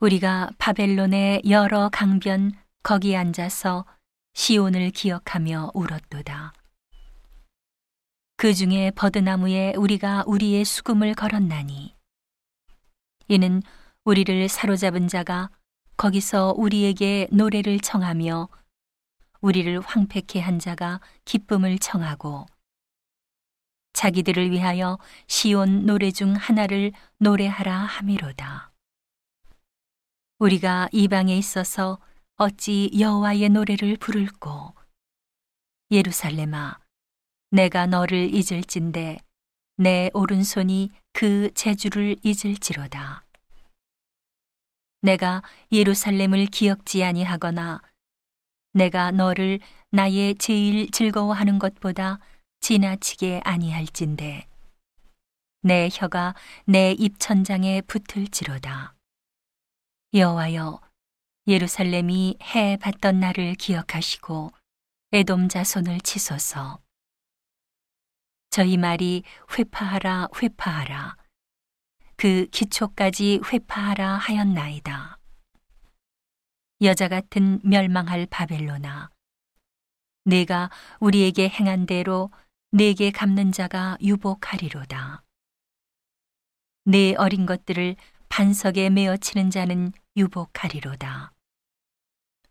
우리가 바벨론의 여러 강변 거기 앉아서 시온을 기억하며 울었도다. 그 중에 버드나무에 우리가 우리의 수금을 걸었나니 이는 우리를 사로잡은 자가 거기서 우리에게 노래를 청하며 우리를 황폐케 한 자가 기쁨을 청하고 자기들을 위하여 시온 노래 중 하나를 노래하라 함이로다. 우리가 이방에 있어서 어찌 여호와의 노래를 부를꼬 예루살렘아 내가 너를 잊을진데 내 오른손이 그 재주를 잊을지로다. 내가 예루살렘을 기억지 아니하거나 내가 너를 나의 제일 즐거워하는 것보다 지나치게 아니할진대 내 혀가 내 입천장에 붙을지로다. 여호와여 예루살렘이 해 받던 날을 기억하시고 에돔 자손을 치소서. 저희 말이 회파하라 회파하라 그 기초까지 회파하라 하였나이다. 여자 같은 멸망할 바벨로나 내가 우리에게 행한 대로 내게 갚는 자가 유복하리로다. 내 어린 것들을 반석에 메어 치는 자는 유복하리로다.